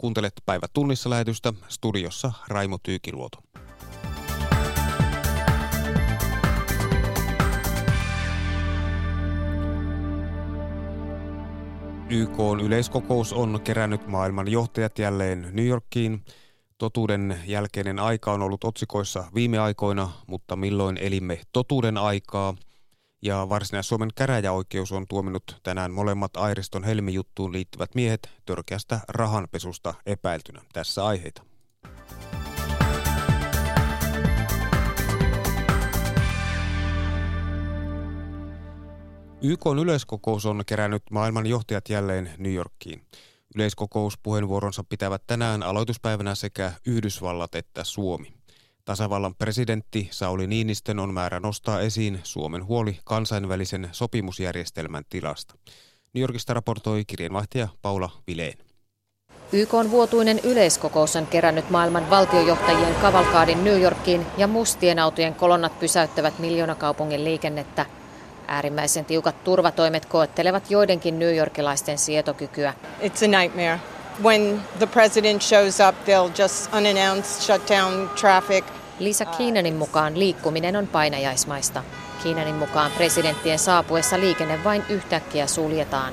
Kuuntelet päivä tunnissa lähetystä studiossa Raimo Tyykiluoto. YK on yleiskokous on kerännyt maailman johtajat jälleen New Yorkiin. Totuuden jälkeinen aika on ollut otsikoissa viime aikoina, mutta milloin elimme totuuden aikaa? Ja Varsinais-Suomen käräjäoikeus on tuominut tänään molemmat Airiston helmijuttuun liittyvät miehet törkeästä rahanpesusta epäiltynä. Tässä aiheita. YK yleiskokous on kerännyt maailman johtajat jälleen New Yorkiin. Yleiskokouspuheenvuoronsa pitävät tänään aloituspäivänä sekä Yhdysvallat että Suomi. Tasavallan presidentti Sauli Niinistön on määrä nostaa esiin Suomen huoli kansainvälisen sopimusjärjestelmän tilasta. New Yorkista raportoi kirjanvaihtaja Paula Vileen. YK on vuotuinen yleiskokous on kerännyt maailman valtiojohtajien kavalkaadin New Yorkiin ja mustien autojen kolonnat pysäyttävät miljoonakaupungin liikennettä – Äärimmäisen tiukat turvatoimet koettelevat joidenkin New Yorkilaisten sietokykyä. It's a nightmare. When the president shows up, they'll just unannounced shut down traffic. Lisa Keenanin mukaan liikkuminen on painajaismaista. Keenanin mukaan presidenttien saapuessa liikenne vain yhtäkkiä suljetaan.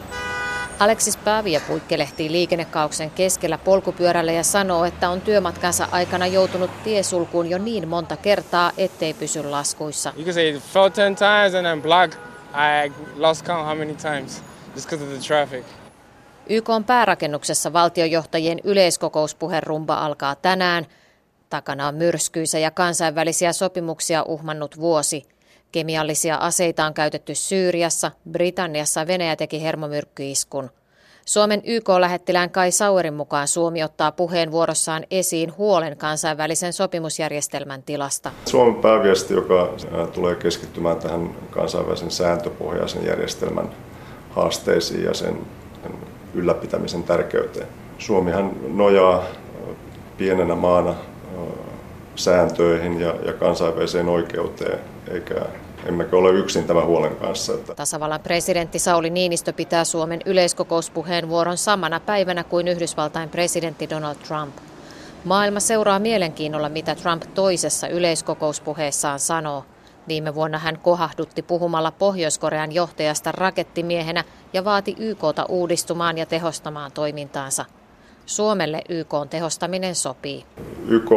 Alexis Pavia puikkelehtii liikennekauksen keskellä polkupyörällä ja sanoo, että on työmatkansa aikana joutunut tiesulkuun jo niin monta kertaa, ettei pysy laskuissa. You can say fell 10 times and. I lost count how many times just because of the traffic. YK on päärakennuksessa valtiojohtajien yleiskokouspuherumba alkaa tänään. Takana on myrskyisä ja kansainvälisiä sopimuksia uhmannut vuosi – Kemiallisia aseita on käytetty Syyriassa, Britanniassa Venäjä teki hermomyrkkyiskun. Suomen YK-lähettilään Kai Sauerin mukaan Suomi ottaa puheenvuorossaan esiin huolen kansainvälisen sopimusjärjestelmän tilasta. Suomen pääviesti, joka tulee keskittymään tähän kansainvälisen sääntöpohjaisen järjestelmän haasteisiin ja sen ylläpitämisen tärkeyteen. Suomihan nojaa pienenä maana sääntöihin ja, ja kansainväliseen oikeuteen, eikä emmekä ole yksin tämän huolen kanssa. Että. Tasavallan presidentti Sauli Niinistö pitää Suomen yleiskokouspuheenvuoron samana päivänä kuin Yhdysvaltain presidentti Donald Trump. Maailma seuraa mielenkiinnolla, mitä Trump toisessa yleiskokouspuheessaan sanoo. Viime vuonna hän kohahdutti puhumalla Pohjois-Korean johtajasta rakettimiehenä ja vaati YKta uudistumaan ja tehostamaan toimintaansa. Suomelle YK tehostaminen sopii. YK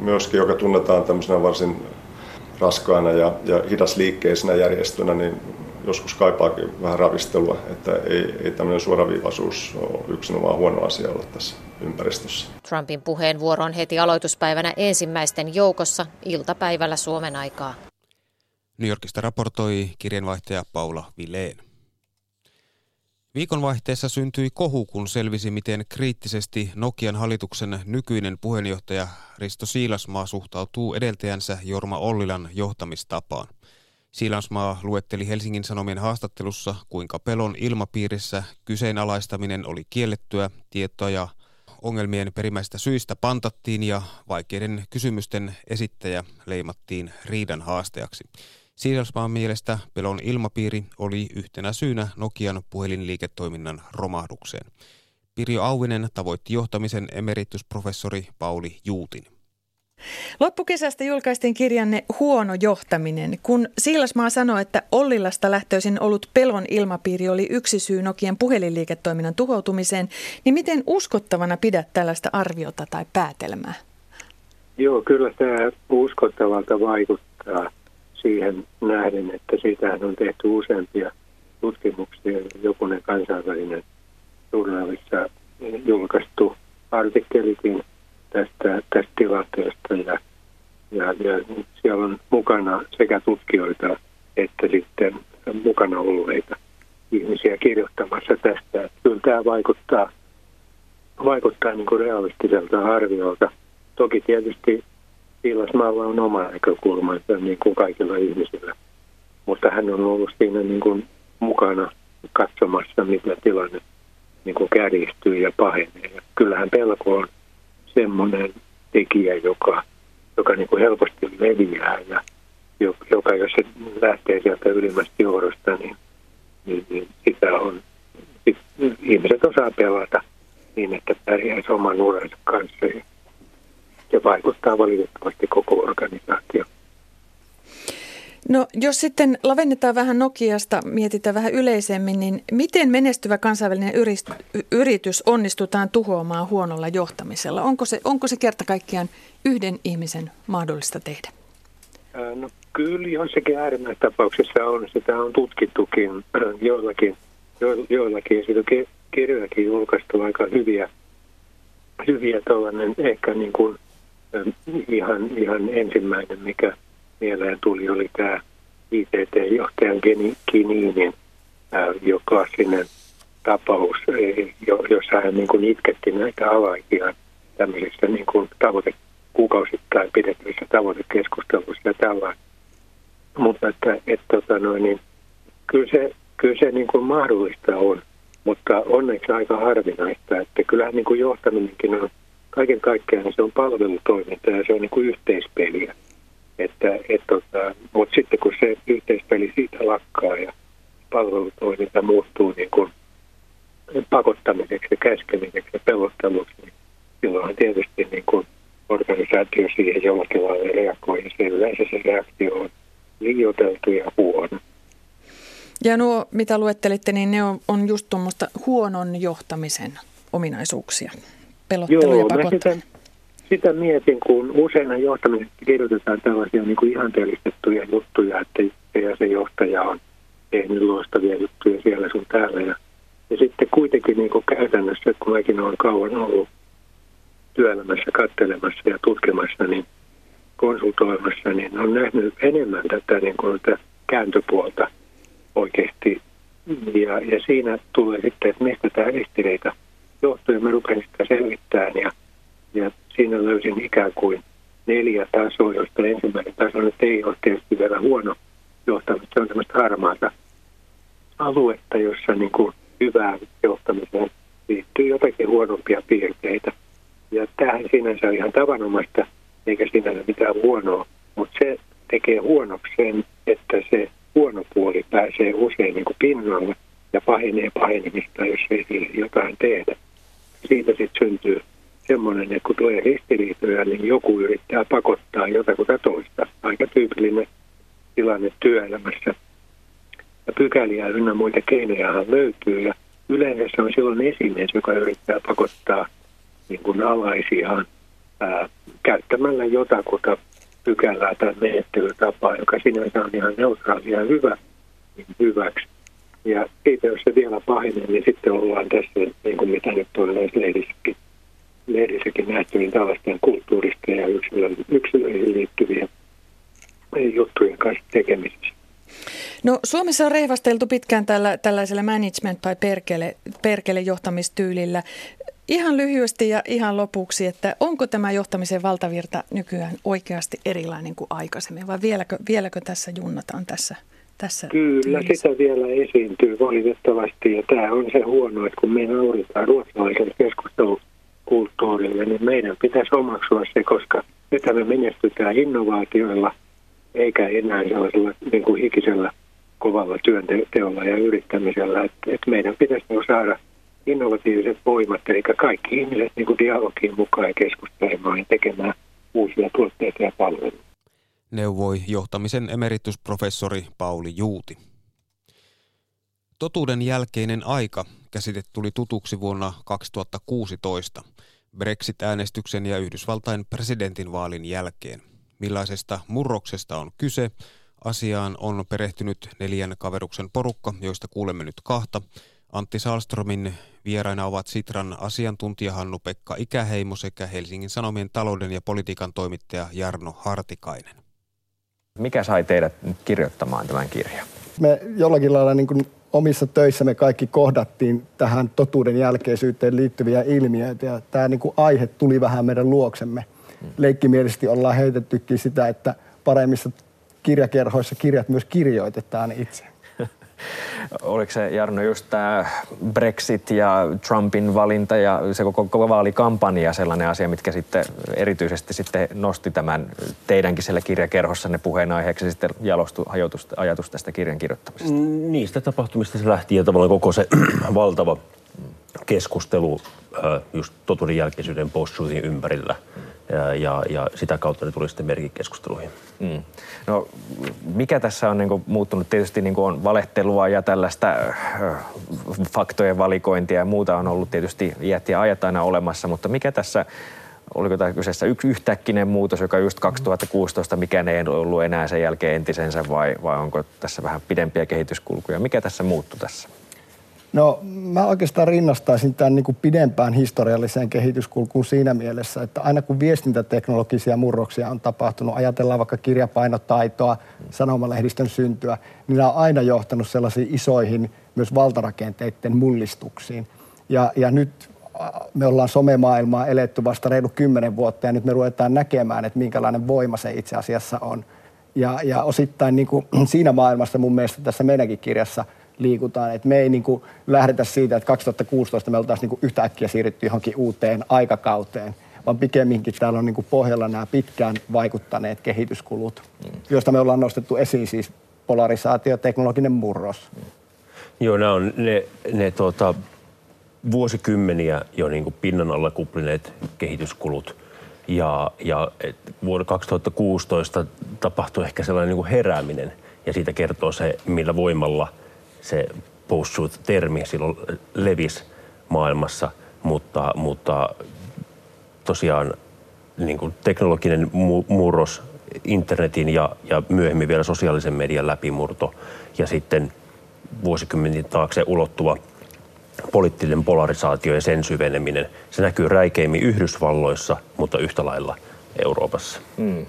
myöskin, joka tunnetaan tämmöisenä varsin raskaana ja, ja hidasliikkeisenä järjestönä, niin joskus kaipaakin vähän ravistelua, että ei, ei tämmöinen suoraviivaisuus ole yksinomaan huono asia olla tässä ympäristössä. Trumpin puheenvuoro on heti aloituspäivänä ensimmäisten joukossa iltapäivällä Suomen aikaa. New Yorkista raportoi kirjanvaihtaja Paula Vileen. Viikonvaihteessa syntyi kohu, kun selvisi, miten kriittisesti Nokian hallituksen nykyinen puheenjohtaja Risto Siilasmaa suhtautuu edeltäjänsä Jorma Ollilan johtamistapaan. Siilasmaa luetteli Helsingin Sanomien haastattelussa, kuinka pelon ilmapiirissä kyseenalaistaminen oli kiellettyä, tietoa ja ongelmien perimmäistä syistä pantattiin ja vaikeiden kysymysten esittäjä leimattiin riidan haasteaksi. Siirrosmaan mielestä pelon ilmapiiri oli yhtenä syynä Nokian puhelinliiketoiminnan romahdukseen. Pirjo Auvinen tavoitti johtamisen emeritusprofessori Pauli Juutin. Loppukesästä julkaistiin kirjanne Huono johtaminen. Kun Siilasmaa sanoi, että Ollilasta lähtöisin ollut pelon ilmapiiri oli yksi syy Nokian puhelinliiketoiminnan tuhoutumiseen, niin miten uskottavana pidät tällaista arviota tai päätelmää? Joo, kyllä tämä uskottavalta vaikuttaa siihen nähden, että siitähän on tehty useampia tutkimuksia. Jokunen kansainvälinen journalissa julkaistu artikkelikin tästä, tästä tilanteesta ja, ja, ja siellä on mukana sekä tutkijoita että sitten mukana olleita ihmisiä kirjoittamassa tästä. Kyllä tämä vaikuttaa, vaikuttaa niin kuin realistiselta arviolta. Toki tietysti Siilasmaalla on oma näkökulmansa niin kuin kaikilla ihmisillä, mutta hän on ollut siinä niin kuin mukana katsomassa, mitä tilanne niin kuin kärjistyy ja pahenee. Ja kyllähän pelko on semmoinen tekijä, joka, joka niin kuin helposti leviää ja joka, jos se lähtee sieltä ylimmästä johdosta, niin, niin, niin sitä on, sit ihmiset osaa pelata niin, että pärjäisi oman uransa kanssa. Ja vaikuttaa valitettavasti koko organisaatio. No jos sitten lavennetaan vähän Nokiasta, mietitään vähän yleisemmin, niin miten menestyvä kansainvälinen yritys onnistutaan tuhoamaan huonolla johtamisella? Onko se, onko se kerta kaikkiaan yhden ihmisen mahdollista tehdä? No kyllä jossakin äärimmäistapauksessa on. Sitä on tutkittukin joillakin, joillakin siitä kirjojakin julkaistu aika hyviä, hyviä tällainen ehkä niin kuin, ihan, ihan ensimmäinen, mikä mieleen tuli, oli tämä ITT-johtajan Kininin jo klassinen tapaus, jossa hän niin kuin itketti näitä alaikia tämmöisissä niin kuin tavoite, kuukausittain pidettävissä tavoitekeskusteluissa ja tällä. Mutta että, että tota noin, niin, kyllä se, kyllä se niin kuin mahdollista on, mutta onneksi aika harvinaista, että kyllähän niin kuin johtaminenkin on kaiken kaikkiaan se on palvelutoiminta ja se on niin kuin yhteispeliä. Että, et tota, mutta sitten kun se yhteispeli siitä lakkaa ja palvelutoiminta muuttuu niin kuin pakottamiseksi käskemiseksi ja pelotteluksi, niin silloinhan tietysti niin kuin organisaatio siihen jollakin lailla reagoi. Ja se yleensä se reaktio on liioiteltu ja huono. Ja nuo, mitä luettelitte, niin ne on, on just tuommoista huonon johtamisen ominaisuuksia. Pelottelu Joo, ja pakottaminen sitä mietin, kun usein johtamisessa kirjoitetaan tällaisia niin kuin ihanteellistettuja juttuja, että ja se johtaja on tehnyt loistavia juttuja siellä sun täällä. Ja, ja sitten kuitenkin niin kuin käytännössä, kun mäkin olen kauan ollut työelämässä katselemassa ja tutkimassa, niin konsultoimassa, niin on nähnyt enemmän tätä, niin kuin tätä kääntöpuolta oikeasti. Ja, ja siinä tulee sitten, että mistä tämä ristiriita johtuu, ja mä rupesin sitä selvittämään. Ja, ja siinä löysin ikään kuin neljä tasoa, joista ensimmäinen taso nyt ei ole tietysti vielä huono johtamista. Se on tämmöistä harmaata aluetta, jossa niin kuin hyvään johtamiseen liittyy jotakin huonompia piirteitä. Ja tämähän sinänsä on ihan tavanomaista, eikä sinänsä mitään huonoa, mutta se tekee huonoksi sen, että se huono puoli pääsee usein niin kuin pinnalle ja pahenee pahenemista, jos ei jotain tehdä. Siitä sitten syntyy semmoinen, että kun tulee ristiriitoja, niin joku yrittää pakottaa jotakuta toista. Aika tyypillinen tilanne työelämässä. Ja pykäliä ynnä muita keinojahan löytyy ja yleensä se on silloin esimies, joka yrittää pakottaa niin kuin alaisiaan ää, käyttämällä jotakuta pykälää tai menettelytapaa, joka sinänsä on ihan neutraali ja hyvä, niin hyväksi. Ja siitä, jos se vielä pahenee, niin sitten ollaan tässä, niin kuin mitä nyt on näissä lehdissäkin lehdissäkin nähty, niin tällaisten kulttuurista ja yksilöihin liittyviä juttujen kanssa tekemisissä. No Suomessa on rehvasteltu pitkään tällä, tällaisella management tai perkele, perkele johtamistyylillä. Ihan lyhyesti ja ihan lopuksi, että onko tämä johtamisen valtavirta nykyään oikeasti erilainen kuin aikaisemmin vai vieläkö, vieläkö tässä junnataan tässä tässä Kyllä, tyylissä. sitä vielä esiintyy valitettavasti ja tämä on se huono, että kun me nauritaan ruotsalaiselle keskustelulle kulttuurille, niin meidän pitäisi omaksua se, koska nyt me menestytään innovaatioilla, eikä enää sellaisella niin kuin hikisellä kovalla työnteolla ja yrittämisellä. Että, että meidän pitäisi saada innovatiiviset voimat, eli kaikki ihmiset niin kuin dialogiin mukaan ja keskustelemaan ja tekemään uusia tuotteita ja palveluja. Neuvoi johtamisen emeritusprofessori Pauli Juuti. Totuuden jälkeinen aika käsite tuli tutuksi vuonna 2016 Brexit-äänestyksen ja Yhdysvaltain presidentinvaalin jälkeen. Millaisesta murroksesta on kyse? Asiaan on perehtynyt neljän kaveruksen porukka, joista kuulemme nyt kahta. Antti Salstromin vieraina ovat Sitran asiantuntija Hannu-Pekka Ikäheimo sekä Helsingin Sanomien talouden ja politiikan toimittaja Jarno Hartikainen. Mikä sai teidät kirjoittamaan tämän kirjan? Me jollakin lailla niin kuin omissa töissä me kaikki kohdattiin tähän totuuden jälkeisyyteen liittyviä ilmiöitä ja tämä niin kuin aihe tuli vähän meidän luoksemme. Leikkimielisesti ollaan heitettykin sitä, että paremmissa kirjakerhoissa kirjat myös kirjoitetaan itse. Oliko se Jarno just tämä Brexit ja Trumpin valinta ja se koko, koko vaalikampanja sellainen asia, mitkä sitten erityisesti sitten nosti tämän teidänkin siellä kirjakerhossanne puheenaiheeksi sitten jalostu ajatus, ajatus tästä kirjan kirjoittamisesta? Mm, niistä tapahtumista se lähti ja tavallaan koko se valtava keskustelu just totuuden jälkeisyyden post ympärillä. Ja, ja, sitä kautta ne tuli sitten merkikeskusteluihin. Mm. No, mikä tässä on niin muuttunut? Tietysti niin on valehtelua ja tällaista faktojen valikointia ja muuta on ollut tietysti iät ja ajat aina olemassa, mutta mikä tässä oliko tämä kyseessä yksi yhtäkkinen muutos, joka just 2016, mikä ei ollut enää sen jälkeen entisensä vai, vai onko tässä vähän pidempiä kehityskulkuja? Mikä tässä muuttui tässä? No mä oikeastaan rinnastaisin tämän niin kuin pidempään historialliseen kehityskulkuun siinä mielessä, että aina kun viestintäteknologisia murroksia on tapahtunut, ajatellaan vaikka kirjapainotaitoa, sanomalehdistön syntyä, niin nämä on aina johtanut sellaisiin isoihin myös valtarakenteiden mullistuksiin. Ja, ja nyt me ollaan somemaailmaa eletty vasta reilu kymmenen vuotta ja nyt me ruvetaan näkemään, että minkälainen voima se itse asiassa on. Ja, ja osittain niin kuin siinä maailmassa mun mielestä tässä meidänkin kirjassa liikutaan, että me ei niin kuin lähdetä siitä, että 2016 me oltaisiin niin yhtäkkiä siirrytty johonkin uuteen aikakauteen, vaan pikemminkin täällä on niin kuin pohjalla nämä pitkään vaikuttaneet kehityskulut, mm. joista me ollaan nostettu esiin siis polarisaatio, teknologinen murros. Mm. Joo, nämä on ne, ne tuota, vuosikymmeniä jo niin kuin pinnan alla kuplineet kehityskulut. Ja, ja vuonna 2016 tapahtui ehkä sellainen niin kuin herääminen, ja siitä kertoo se, millä voimalla se post-truth-termi silloin levisi maailmassa, mutta, mutta tosiaan niin kuin teknologinen mu- murros, internetin ja, ja myöhemmin vielä sosiaalisen median läpimurto ja sitten vuosikymmenen taakse ulottuva – poliittinen polarisaatio ja sen syveneminen, se näkyy räikeimmin Yhdysvalloissa, mutta yhtä lailla Euroopassa. Mm.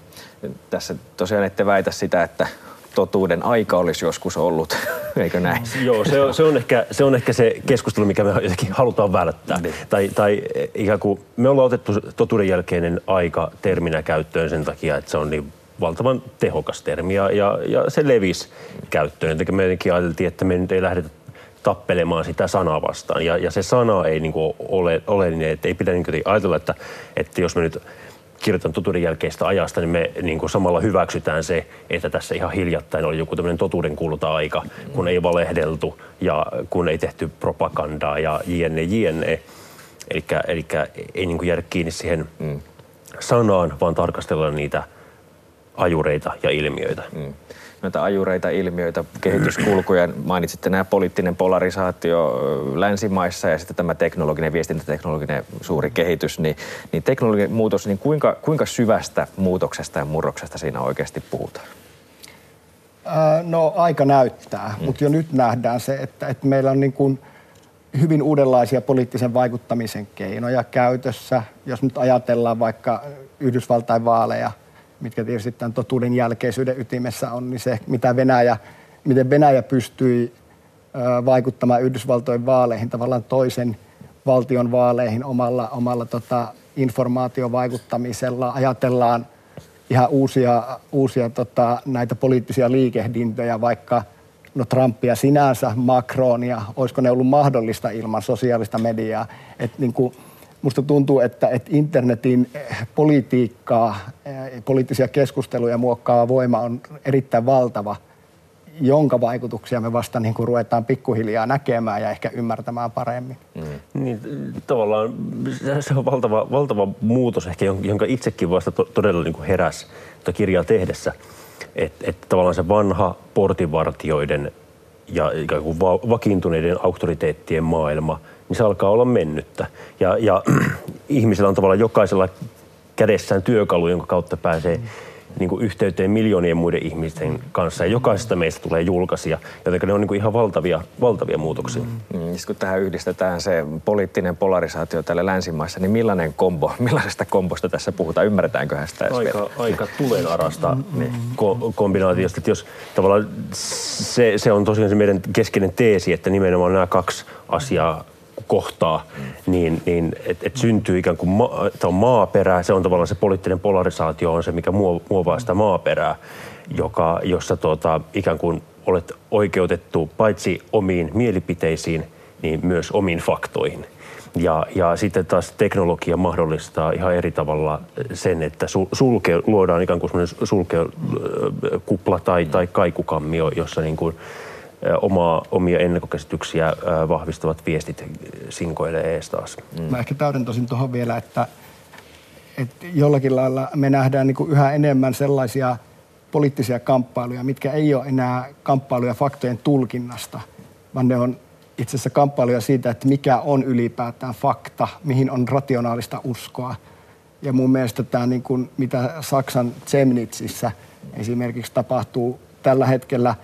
Tässä tosiaan ette väitä sitä, että totuuden aika olisi joskus ollut, eikö näin? Joo, se on, se on, ehkä, se on ehkä se keskustelu, mikä me jotenkin halutaan välttää. Niin. Tai, tai ikään kuin me ollaan otettu totuuden jälkeinen aika terminä käyttöön sen takia, että se on niin valtavan tehokas termi ja, ja, ja se levisi käyttöön. Eli me jotenkin ajateltiin, että me nyt ei lähdetä tappelemaan sitä sanaa vastaan. Ja, ja se sana ei niin kuin ole, ole niin, että ei pidä niin ajatella, että, että jos me nyt kirjoitan totuuden jälkeistä ajasta, niin me niin kuin samalla hyväksytään se, että tässä ihan hiljattain oli joku tämmöinen totuuden kulta-aika, kun ei valehdeltu ja kun ei tehty propagandaa ja jne, jne. Eli ei niin kuin jäädä kiinni siihen mm. sanaan, vaan tarkastella niitä ajureita ja ilmiöitä. Mm noita ajureita, ilmiöitä, kehityskulkuja. Mainitsitte nämä poliittinen polarisaatio länsimaissa ja sitten tämä teknologinen, viestintäteknologinen suuri kehitys. Niin, niin teknologinen muutos, niin kuinka, kuinka syvästä muutoksesta ja murroksesta siinä oikeasti puhutaan? No aika näyttää, mm. mutta jo nyt nähdään se, että, että meillä on niin kuin hyvin uudenlaisia poliittisen vaikuttamisen keinoja käytössä. Jos nyt ajatellaan vaikka Yhdysvaltain vaaleja – mitkä tietysti tämän totuuden jälkeisyyden ytimessä on, niin se, mitä Venäjä, miten Venäjä pystyi vaikuttamaan Yhdysvaltojen vaaleihin, tavallaan toisen valtion vaaleihin omalla, omalla tota, informaatiovaikuttamisella. Ajatellaan ihan uusia, uusia tota, näitä poliittisia liikehdintöjä, vaikka no Trumpia sinänsä, Macronia, olisiko ne ollut mahdollista ilman sosiaalista mediaa. Et niin kuin, Musta tuntuu, että, että internetin eh, politiikkaa, eh, poliittisia keskusteluja muokkaava voima on erittäin valtava, jonka vaikutuksia me vasta niin kuin ruvetaan pikkuhiljaa näkemään ja ehkä ymmärtämään paremmin. Mm. Niin, tavallaan se on valtava, valtava muutos ehkä, jonka itsekin vasta to, todella niin kuin heräsi tuota kirjaa tehdessä. Että et tavallaan se vanha portinvartioiden ja ikään kuin vakiintuneiden auktoriteettien maailma – niin se alkaa olla mennyttä. Ja, ja ihmisellä on tavallaan jokaisella kädessään työkalu, jonka kautta pääsee mm. Niin kuin yhteyteen miljoonien muiden ihmisten kanssa. Ja jokaisesta meistä tulee julkaisia, joten ne on niin kuin ihan valtavia, valtavia muutoksia. Mm. Mm, kun tähän yhdistetään se poliittinen polarisaatio täällä länsimaissa, niin millainen kombo, millaisesta kombosta tässä puhutaan? Ymmärretäänkö sitä aika, aika tulen arasta niin. ko- kombinaatiosta. Että jos tavallaan se, se on tosiaan se meidän keskeinen teesi, että nimenomaan nämä kaksi asiaa kohtaa, niin, niin että et syntyy ikään kuin ma, on maaperä, se on tavallaan se poliittinen polarisaatio on se, mikä muovaa sitä maaperää, joka, jossa tuota, ikään kuin olet oikeutettu paitsi omiin mielipiteisiin, niin myös omiin faktoihin. Ja, ja sitten taas teknologia mahdollistaa ihan eri tavalla sen, että sulke, luodaan ikään kuin sulkekupla tai, tai kaikukammio, jossa niin kuin omaa, omia ennakkokäsityksiä vahvistavat viestit sinkoilee ees taas. Mm. Mä ehkä täydentäisin tuohon vielä, että, että jollakin lailla me nähdään niin yhä enemmän sellaisia poliittisia kamppailuja, mitkä ei ole enää kamppailuja faktojen tulkinnasta, vaan ne on itse asiassa kamppailuja siitä, että mikä on ylipäätään fakta, mihin on rationaalista uskoa. Ja mun mielestä tämä, niin kuin, mitä Saksan Zemnitsissä esimerkiksi tapahtuu tällä hetkellä,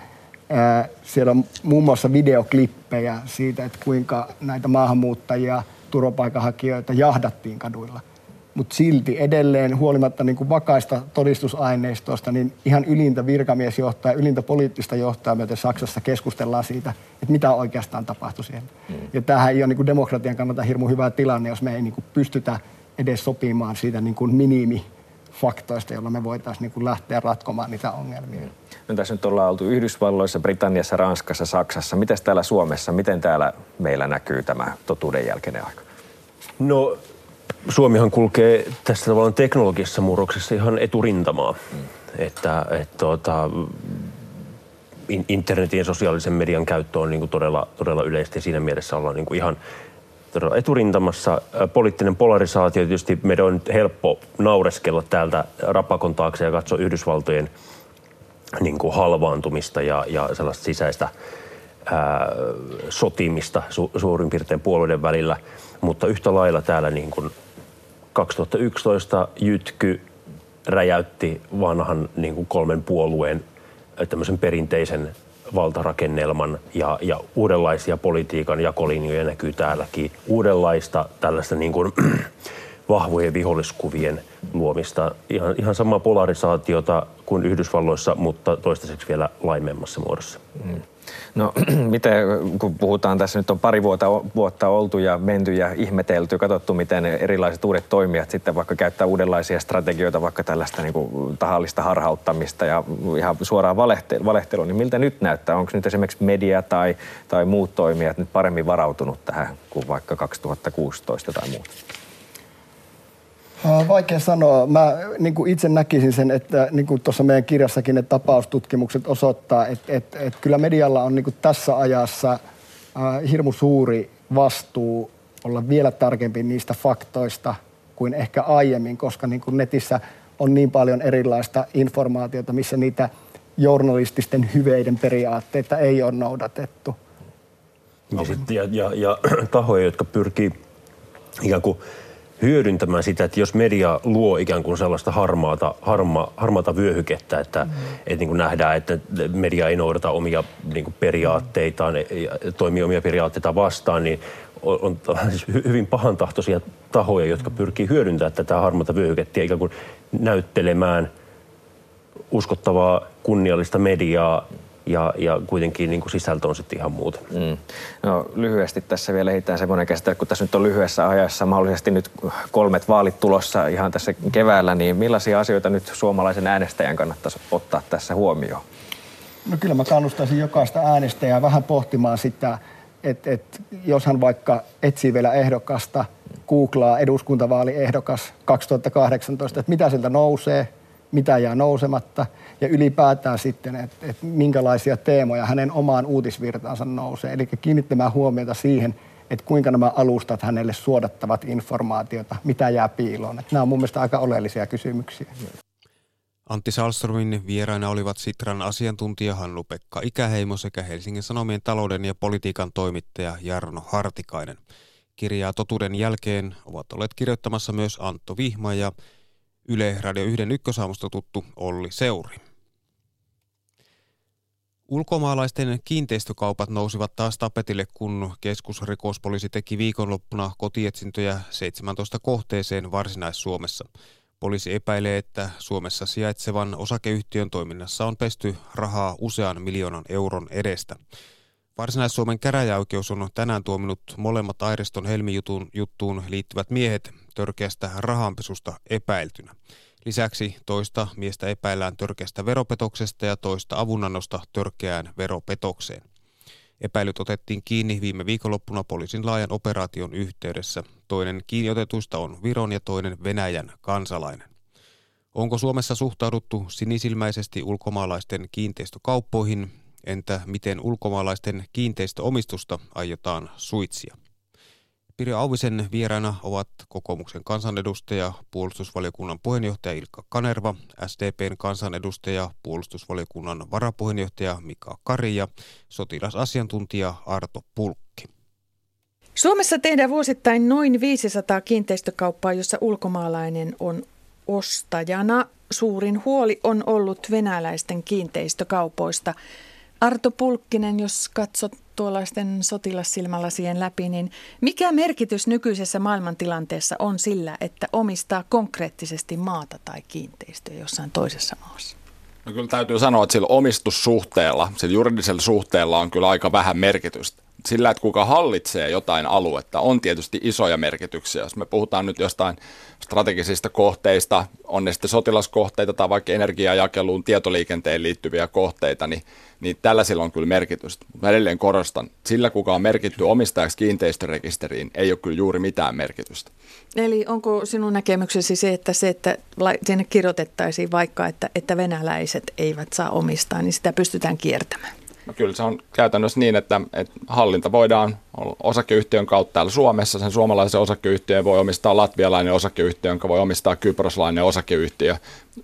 siellä on muun muassa videoklippejä siitä, että kuinka näitä maahanmuuttajia, turvapaikanhakijoita jahdattiin kaduilla – mutta silti edelleen huolimatta niin kuin vakaista todistusaineistosta, niin ihan ylintä virkamiesjohtaja, ylintä poliittista johtajaa myöten Saksassa keskustellaan siitä, että mitä oikeastaan tapahtui siellä. Mm. Ja tämähän ei ole niin kuin demokratian kannalta hirmu hyvä tilanne, jos me ei niin kuin pystytä edes sopimaan siitä niin kuin minimifaktoista, jolla me voitaisiin niin lähteä ratkomaan niitä ongelmia. No tässä nyt ollaan oltu Yhdysvalloissa, Britanniassa, Ranskassa, Saksassa. Miten täällä Suomessa, miten täällä meillä näkyy tämä totuuden jälkeinen aika? No Suomihan kulkee tässä tavallaan teknologisessa murroksessa ihan eturintamaa. Mm. Että et, tuota, internetin ja sosiaalisen median käyttö on niin kuin todella, todella yleistä ja siinä mielessä ollaan niin kuin ihan eturintamassa. Poliittinen polarisaatio, tietysti meidän on helppo naureskella täältä rapakon taakse ja katsoa Yhdysvaltojen niin kuin halvaantumista ja, ja sellaista sisäistä ää, sotimista su, suurin piirtein puolueiden välillä, mutta yhtä lailla täällä niin kuin 2011 Jytky räjäytti vanhan niin kuin kolmen puolueen tämmöisen perinteisen valtarakennelman ja, ja uudenlaisia politiikan jakolinjoja näkyy täälläkin. Uudenlaista tällaista niin kuin, vahvojen viholliskuvien luomista. Ihan, ihan samaa polarisaatiota kuin Yhdysvalloissa, mutta toistaiseksi vielä laimemmassa muodossa. Mm. No miten, kun puhutaan tässä nyt on pari vuotta, vuotta oltu ja menty ja ihmetelty, katsottu miten erilaiset uudet toimijat sitten vaikka käyttää uudenlaisia strategioita, vaikka tällaista niin kuin tahallista harhauttamista ja ihan suoraan valehtelua, niin miltä nyt näyttää? Onko nyt esimerkiksi media tai, tai muut toimijat nyt paremmin varautunut tähän kuin vaikka 2016 tai muuta? Vaikea sanoa. Mä niin kuin itse näkisin sen, että niin kuin tuossa meidän kirjassakin ne tapaustutkimukset osoittaa, että, että, että kyllä medialla on niin kuin tässä ajassa äh, hirmu suuri vastuu olla vielä tarkempi niistä faktoista kuin ehkä aiemmin, koska niin kuin netissä on niin paljon erilaista informaatiota, missä niitä journalististen hyveiden periaatteita ei ole noudatettu. Ja, sit, ja, ja, ja tahoja, jotka pyrkii ikään kuin hyödyntämään sitä, että jos media luo ikään kuin sellaista harmaata, harma, harmaata vyöhykettä, että, mm. että niin kuin nähdään, että media ei noudata omia niin kuin periaatteitaan ja toimii omia periaatteita vastaan, niin on, siis hyvin pahantahtoisia tahoja, jotka pyrkii hyödyntämään tätä harmaata vyöhykettä ikään kuin näyttelemään uskottavaa, kunniallista mediaa ja, ja kuitenkin niin kuin sisältö on sitten ihan muuta. Mm. No lyhyesti tässä vielä ehditään semmoinen käsite, kun tässä nyt on lyhyessä ajassa mahdollisesti nyt kolmet vaalit tulossa ihan tässä keväällä, niin millaisia asioita nyt suomalaisen äänestäjän kannattaisi ottaa tässä huomioon? No kyllä mä kannustaisin jokaista äänestäjää vähän pohtimaan sitä, että, että jos hän vaikka etsii vielä ehdokasta, googlaa eduskuntavaaliehdokas 2018, että mitä sieltä nousee, mitä jää nousematta ja ylipäätään sitten, että, että minkälaisia teemoja hänen omaan uutisvirtaansa nousee. Eli kiinnittämään huomiota siihen, että kuinka nämä alustat hänelle suodattavat informaatiota, mitä jää piiloon. Että nämä on mun mielestä aika oleellisia kysymyksiä. Antti Salstromin vieraina olivat Sitran asiantuntija Hannu-Pekka Ikäheimo sekä Helsingin Sanomien talouden ja politiikan toimittaja Jarno Hartikainen. Kirjaa totuuden jälkeen ovat olleet kirjoittamassa myös Antto Vihma ja Yle Radio 1 ykkösaamusta tuttu Olli Seuri. Ulkomaalaisten kiinteistökaupat nousivat taas tapetille, kun keskusrikospoliisi teki viikonloppuna kotietsintöjä 17 kohteeseen Varsinais-Suomessa. Poliisi epäilee, että Suomessa sijaitsevan osakeyhtiön toiminnassa on pesty rahaa usean miljoonan euron edestä. Varsinais-Suomen käräjäoikeus on tänään tuominut molemmat Airiston helmijuttuun juttuun liittyvät miehet törkeästä rahanpesusta epäiltynä. Lisäksi toista miestä epäillään törkeästä veropetoksesta ja toista avunannosta törkeään veropetokseen. Epäilyt otettiin kiinni viime viikonloppuna poliisin laajan operaation yhteydessä. Toinen kiinniotetuista on Viron ja toinen Venäjän kansalainen. Onko Suomessa suhtauduttu sinisilmäisesti ulkomaalaisten kiinteistökauppoihin? Entä miten ulkomaalaisten kiinteistöomistusta aiotaan suitsia? Pirjo Auvisen vieraana ovat kokoomuksen kansanedustaja, puolustusvaliokunnan puheenjohtaja Ilkka Kanerva, SDPn kansanedustaja, puolustusvaliokunnan varapuheenjohtaja Mika Kari ja sotilasasiantuntija Arto Pulkki. Suomessa tehdään vuosittain noin 500 kiinteistökauppaa, jossa ulkomaalainen on ostajana. Suurin huoli on ollut venäläisten kiinteistökaupoista. Arto Pulkkinen, jos katsot tuollaisten sotilassilmälasien läpi, niin mikä merkitys nykyisessä maailmantilanteessa on sillä, että omistaa konkreettisesti maata tai kiinteistöä jossain toisessa maassa? No kyllä täytyy sanoa, että sillä omistussuhteella, sillä juridisella suhteella on kyllä aika vähän merkitystä sillä, että kuka hallitsee jotain aluetta, on tietysti isoja merkityksiä. Jos me puhutaan nyt jostain strategisista kohteista, on ne sitten sotilaskohteita tai vaikka energiajakeluun, tietoliikenteen liittyviä kohteita, niin, niin tällä sillä on kyllä merkitystä. Mä edelleen korostan, sillä kuka on merkitty omistajaksi kiinteistörekisteriin, ei ole kyllä juuri mitään merkitystä. Eli onko sinun näkemyksesi se, että se, että sinne kirjoitettaisiin vaikka, että, että venäläiset eivät saa omistaa, niin sitä pystytään kiertämään? No kyllä se on käytännössä niin, että, että hallinta voidaan osakeyhtiön kautta täällä Suomessa. Sen suomalaisen osakeyhtiön voi omistaa latvialainen osakeyhtiö, jonka voi omistaa kyproslainen osakeyhtiö.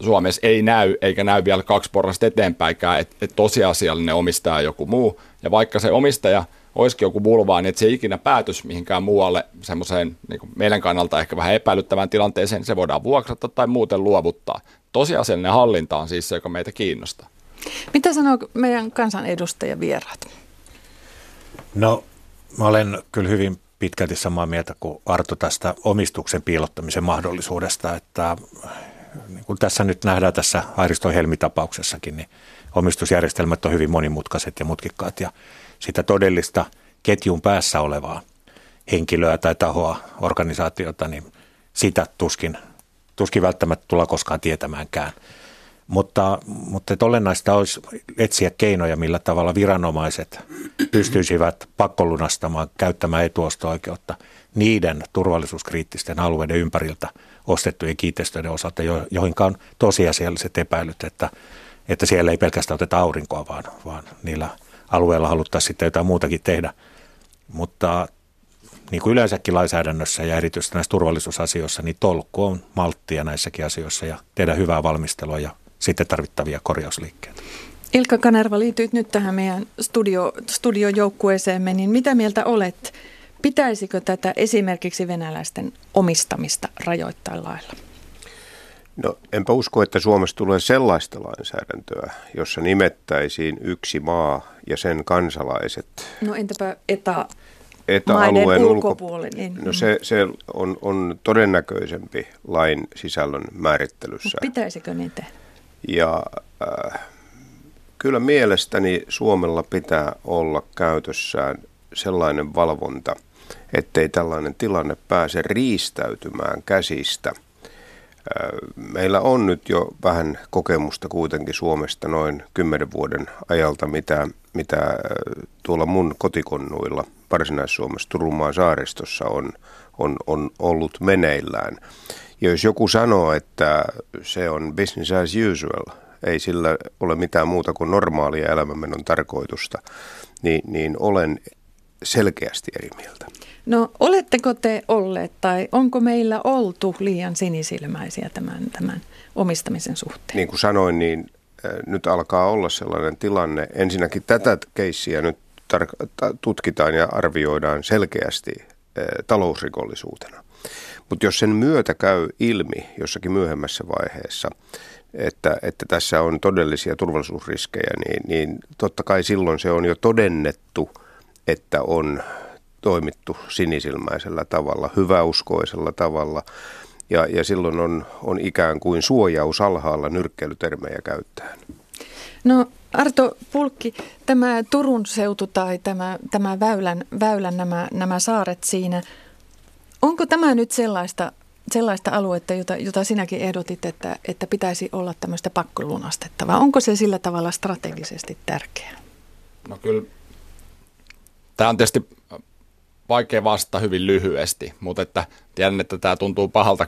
Suomessa ei näy, eikä näy vielä kaksi porrasta eteenpäinkään, että, että tosiasiallinen omistaja joku muu. Ja vaikka se omistaja olisikin joku bulvaa, niin että se ikinä päätös mihinkään muualle semmoiseen niin meidän kannalta ehkä vähän epäilyttävään tilanteeseen, se voidaan vuokrata tai muuten luovuttaa. Tosiasiallinen hallinta on siis se, joka meitä kiinnostaa. Mitä sanoo meidän kansanedustajavieraat? No, mä olen kyllä hyvin pitkälti samaa mieltä kuin Arto tästä omistuksen piilottamisen mahdollisuudesta, että niin kuin tässä nyt nähdään tässä Airiston Helmi-tapauksessakin, niin omistusjärjestelmät on hyvin monimutkaiset ja mutkikkaat ja sitä todellista ketjun päässä olevaa henkilöä tai tahoa, organisaatiota, niin sitä tuskin, tuskin välttämättä tulla koskaan tietämäänkään. Mutta, mutta olennaista olisi etsiä keinoja, millä tavalla viranomaiset pystyisivät pakkolunastamaan, käyttämään etuosto-oikeutta niiden turvallisuuskriittisten alueiden ympäriltä ostettujen kiinteistöiden osalta, joihin on tosiasialliset epäilyt, että, että siellä ei pelkästään oteta aurinkoa, vaan, vaan niillä alueilla haluttaisiin sitten jotain muutakin tehdä. Mutta niin kuin yleensäkin lainsäädännössä ja erityisesti näissä turvallisuusasioissa, niin tolkku on malttia näissäkin asioissa ja tehdä hyvää valmistelua ja sitten tarvittavia korjausliikkeitä. Ilkka Kanerva, liityit nyt tähän meidän studio, studiojoukkueeseemme, niin mitä mieltä olet? Pitäisikö tätä esimerkiksi venäläisten omistamista rajoittaa lailla? No enpä usko, että Suomessa tulee sellaista lainsäädäntöä, jossa nimettäisiin yksi maa ja sen kansalaiset. No entäpä eta etäalueen ulkopuolelle. Niin. No se, se on, on todennäköisempi lain sisällön määrittelyssä. Mutta pitäisikö niitä? Ja äh, kyllä mielestäni Suomella pitää olla käytössään sellainen valvonta, ettei tällainen tilanne pääse riistäytymään käsistä. Äh, meillä on nyt jo vähän kokemusta kuitenkin Suomesta noin kymmenen vuoden ajalta, mitä, mitä äh, tuolla mun kotikonnuilla Varsinais-Suomessa Turunmaan saaristossa on, on, on ollut meneillään. Ja jos joku sanoo, että se on business as usual, ei sillä ole mitään muuta kuin normaalia elämänmenon tarkoitusta, niin, niin olen selkeästi eri mieltä. No oletteko te olleet tai onko meillä oltu liian sinisilmäisiä tämän, tämän omistamisen suhteen? Niin kuin sanoin, niin nyt alkaa olla sellainen tilanne. Ensinnäkin tätä keissiä nyt tar- tutkitaan ja arvioidaan selkeästi talousrikollisuutena. Mutta jos sen myötä käy ilmi jossakin myöhemmässä vaiheessa, että, että tässä on todellisia turvallisuusriskejä, niin, niin totta kai silloin se on jo todennettu, että on toimittu sinisilmäisellä tavalla, hyväuskoisella tavalla. Ja, ja silloin on, on ikään kuin suojaus alhaalla nyrkkeilytermejä käyttäen. No Arto Pulkki, tämä Turun seutu tai tämä, tämä väylän, väylän nämä, nämä saaret siinä – Onko tämä nyt sellaista, sellaista aluetta, jota, jota sinäkin ehdotit, että, että pitäisi olla tämmöistä pakkolunastettavaa? Onko se sillä tavalla strategisesti tärkeää? No kyllä. Tämä on tietysti vaikea vastata hyvin lyhyesti, mutta että tiedän, että tämä tuntuu pahalta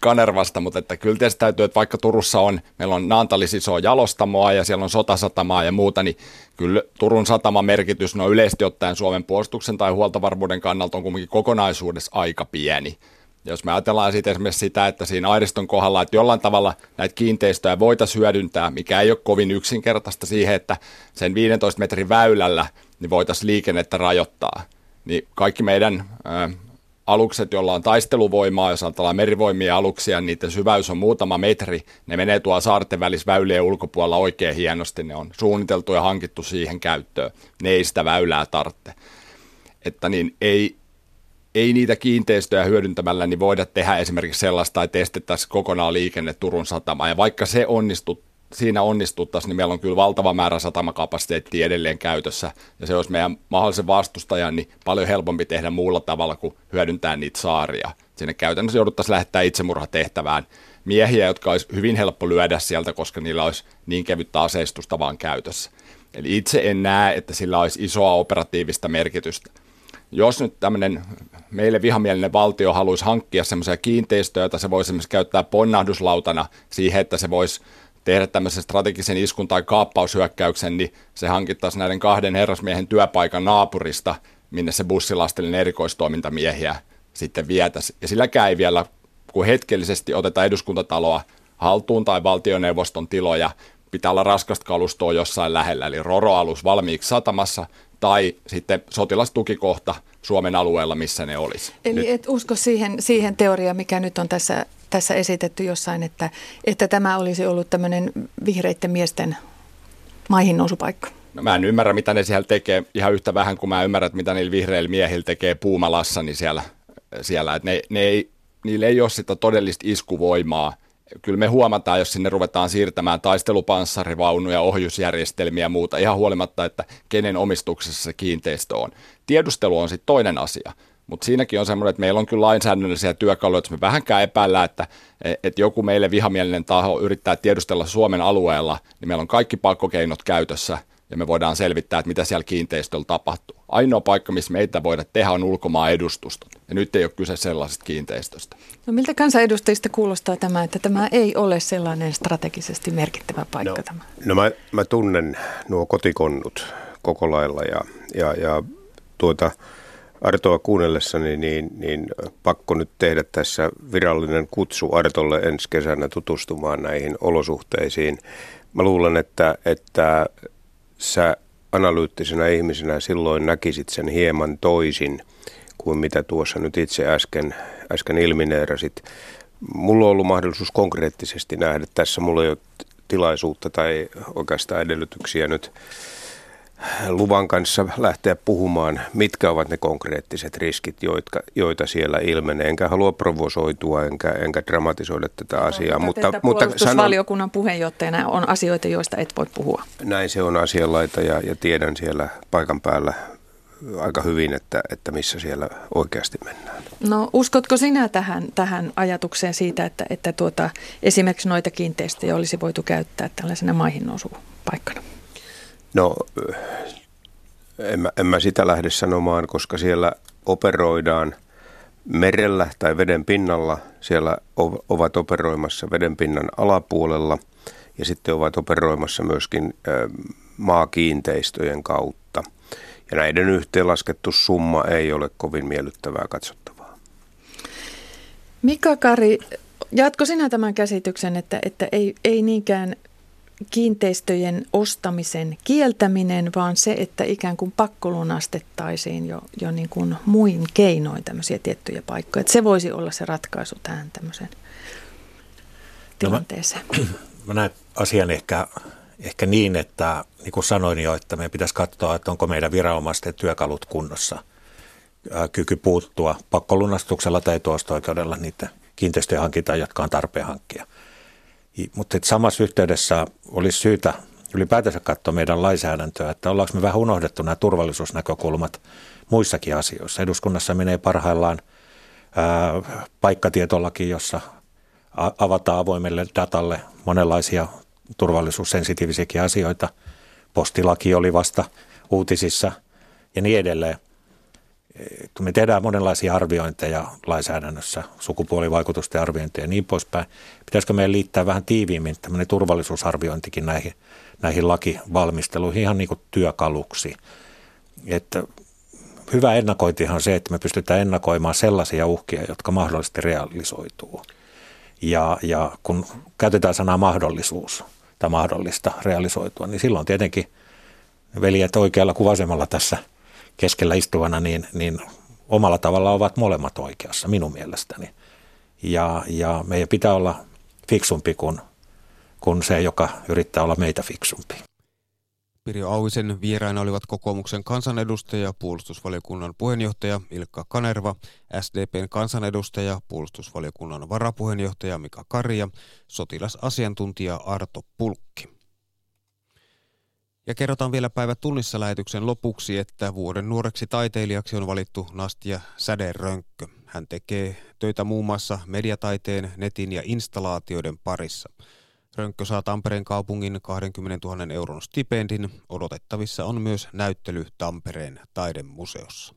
kanervasta, mutta että kyllä tietysti täytyy, että vaikka Turussa on, meillä on Naantalis iso jalostamoa ja siellä on sotasatamaa ja muuta, niin kyllä Turun sataman merkitys no yleisesti ottaen Suomen puolustuksen tai huoltovarmuuden kannalta on kuitenkin kokonaisuudessa aika pieni. Ja jos me ajatellaan siitä esimerkiksi sitä, että siinä Airiston kohdalla, että jollain tavalla näitä kiinteistöjä voitaisiin hyödyntää, mikä ei ole kovin yksinkertaista siihen, että sen 15 metrin väylällä niin voitaisiin liikennettä rajoittaa. Niin kaikki meidän ä, alukset, joilla on taisteluvoimaa, jos ajatellaan merivoimia aluksia, niiden syväys on muutama metri. Ne menee tuolla saarten välisväylien ulkopuolella oikein hienosti. Ne on suunniteltu ja hankittu siihen käyttöön. Ne ei sitä väylää tarvitse. Että niin ei, ei niitä kiinteistöjä hyödyntämällä niin voida tehdä esimerkiksi sellaista, että estettäisiin kokonaan liikenne Turun satamaan. Ja vaikka se onnistuu, siinä onnistuttaisiin, niin meillä on kyllä valtava määrä satamakapasiteettia edelleen käytössä. Ja se olisi meidän mahdollisen vastustajan niin paljon helpompi tehdä muulla tavalla kuin hyödyntää niitä saaria. Sinne käytännössä jouduttaisiin lähettää itsemurhatehtävään miehiä, jotka olisi hyvin helppo lyödä sieltä, koska niillä olisi niin kevyttä aseistusta vaan käytössä. Eli itse en näe, että sillä olisi isoa operatiivista merkitystä. Jos nyt tämmöinen meille vihamielinen valtio haluaisi hankkia semmoisia kiinteistöjä, joita se voisi esimerkiksi käyttää ponnahduslautana siihen, että se voisi tehdä tämmöisen strategisen iskun tai kaappaushyökkäyksen, niin se hankittaisi näiden kahden herrasmiehen työpaikan naapurista, minne se bussilastillinen erikoistoimintamiehiä sitten vietäisi. Ja silläkään ei vielä, kun hetkellisesti otetaan eduskuntataloa haltuun tai valtioneuvoston tiloja, pitää olla raskasta kalustoa jossain lähellä, eli roroalus valmiiksi satamassa tai sitten sotilastukikohta Suomen alueella, missä ne olisi. Eli nyt. et usko siihen, siihen teoriaan, mikä nyt on tässä, tässä esitetty jossain, että, että tämä olisi ollut tämmöinen vihreiden miesten maihin nousupaikka? No mä en ymmärrä, mitä ne siellä tekee ihan yhtä vähän kuin mä ymmärrän, mitä niillä vihreillä miehillä tekee Puumalassa, niin siellä, siellä että ne, ne ei, niillä ei ole sitä todellista iskuvoimaa – kyllä me huomataan, jos sinne ruvetaan siirtämään taistelupanssarivaunuja, ohjusjärjestelmiä ja muuta, ihan huolimatta, että kenen omistuksessa se kiinteistö on. Tiedustelu on sitten toinen asia, mutta siinäkin on semmoinen, että meillä on kyllä lainsäädännöllisiä työkaluja, että me vähänkään epäillään, että, että joku meille vihamielinen taho yrittää tiedustella Suomen alueella, niin meillä on kaikki pakkokeinot käytössä – ja me voidaan selvittää, että mitä siellä kiinteistöllä tapahtuu. Ainoa paikka, missä meitä voidaan tehdä, on ulkomaan edustustot. Ja nyt ei ole kyse sellaisesta kiinteistöstä. No miltä kansanedustajista kuulostaa tämä, että tämä ei ole sellainen strategisesti merkittävä paikka no, tämä? No mä, mä tunnen nuo kotikonnut koko lailla ja, ja, ja tuota, Artoa kuunnellessani, niin, niin pakko nyt tehdä tässä virallinen kutsu Artolle ensi kesänä tutustumaan näihin olosuhteisiin. Mä luulen, että, että sä analyyttisena ihmisenä silloin näkisit sen hieman toisin kuin mitä tuossa nyt itse äsken, äsken ilmineerasit. Mulla on ollut mahdollisuus konkreettisesti nähdä tässä, mulla ei ole tilaisuutta tai oikeastaan edellytyksiä nyt luvan kanssa lähteä puhumaan, mitkä ovat ne konkreettiset riskit, joita, joita siellä ilmenee. Enkä halua provosoitua enkä, enkä dramatisoida tätä asiaa. No, mutta, mutta sanon, puheenjohtajana on asioita, joista et voi puhua. Näin se on asianlaita ja, ja tiedän siellä paikan päällä aika hyvin, että, että missä siellä oikeasti mennään. No uskotko sinä tähän, tähän ajatukseen siitä, että, että tuota, esimerkiksi noita kiinteistöjä olisi voitu käyttää tällaisena maihin paikkana? No, en mä, en mä sitä lähde sanomaan, koska siellä operoidaan merellä tai veden pinnalla. Siellä ovat operoimassa veden pinnan alapuolella ja sitten ovat operoimassa myöskin maakiinteistöjen kautta. Ja näiden yhteenlaskettu summa ei ole kovin miellyttävää katsottavaa. Mika Kari, jatko sinä tämän käsityksen, että, että ei, ei niinkään kiinteistöjen ostamisen kieltäminen, vaan se, että ikään kuin pakkolunastettaisiin jo, jo niin kuin muin keinoin tämmöisiä tiettyjä paikkoja. Että se voisi olla se ratkaisu tähän tämmöiseen tilanteeseen. No mä, mä näen asian ehkä, ehkä niin, että niin kuin sanoin jo, että meidän pitäisi katsoa, että onko meidän viranomaisten työkalut kunnossa. Kyky puuttua pakkolunastuksella tai tuosto-oikeudella niitä kiinteistöjen hankintaan, jotka on tarpeen hankkia – mutta samassa yhteydessä olisi syytä ylipäätänsä katsoa meidän lainsäädäntöä, että ollaanko me vähän unohdettu nämä turvallisuusnäkökulmat muissakin asioissa. Eduskunnassa menee parhaillaan ää, paikkatietolaki, jossa avataan avoimelle datalle monenlaisia turvallisuussensitiivisiäkin asioita. Postilaki oli vasta uutisissa ja niin edelleen. Me tehdään monenlaisia arviointeja lainsäädännössä, sukupuolivaikutusten arviointeja ja niin poispäin. Pitäisikö meidän liittää vähän tiiviimmin tämmöinen turvallisuusarviointikin näihin, näihin lakivalmisteluihin ihan niin kuin työkaluksi. Että hyvä ennakointihan on se, että me pystytään ennakoimaan sellaisia uhkia, jotka mahdollisesti realisoituu. Ja, ja kun käytetään sanaa mahdollisuus tai mahdollista realisoitua, niin silloin tietenkin veljet oikealla kuin vasemmalla tässä – keskellä istuvana, niin, niin omalla tavalla ovat molemmat oikeassa minun mielestäni. Ja, ja meidän pitää olla fiksumpi kuin, kuin se, joka yrittää olla meitä fiksumpi. Pirjo Auvisen vieraina olivat kokoomuksen kansanedustaja, puolustusvaliokunnan puheenjohtaja Ilkka Kanerva, SDPn kansanedustaja, puolustusvaliokunnan varapuheenjohtaja Mika Kari ja sotilasasiantuntija Arto Pulkki. Ja kerrotaan vielä päivä tunnissa lähetyksen lopuksi, että vuoden nuoreksi taiteilijaksi on valittu Nastia Säderönkkö. Hän tekee töitä muun muassa mediataiteen, netin ja installaatioiden parissa. Rönkkö saa Tampereen kaupungin 20 000 euron stipendin. Odotettavissa on myös näyttely Tampereen taidemuseossa.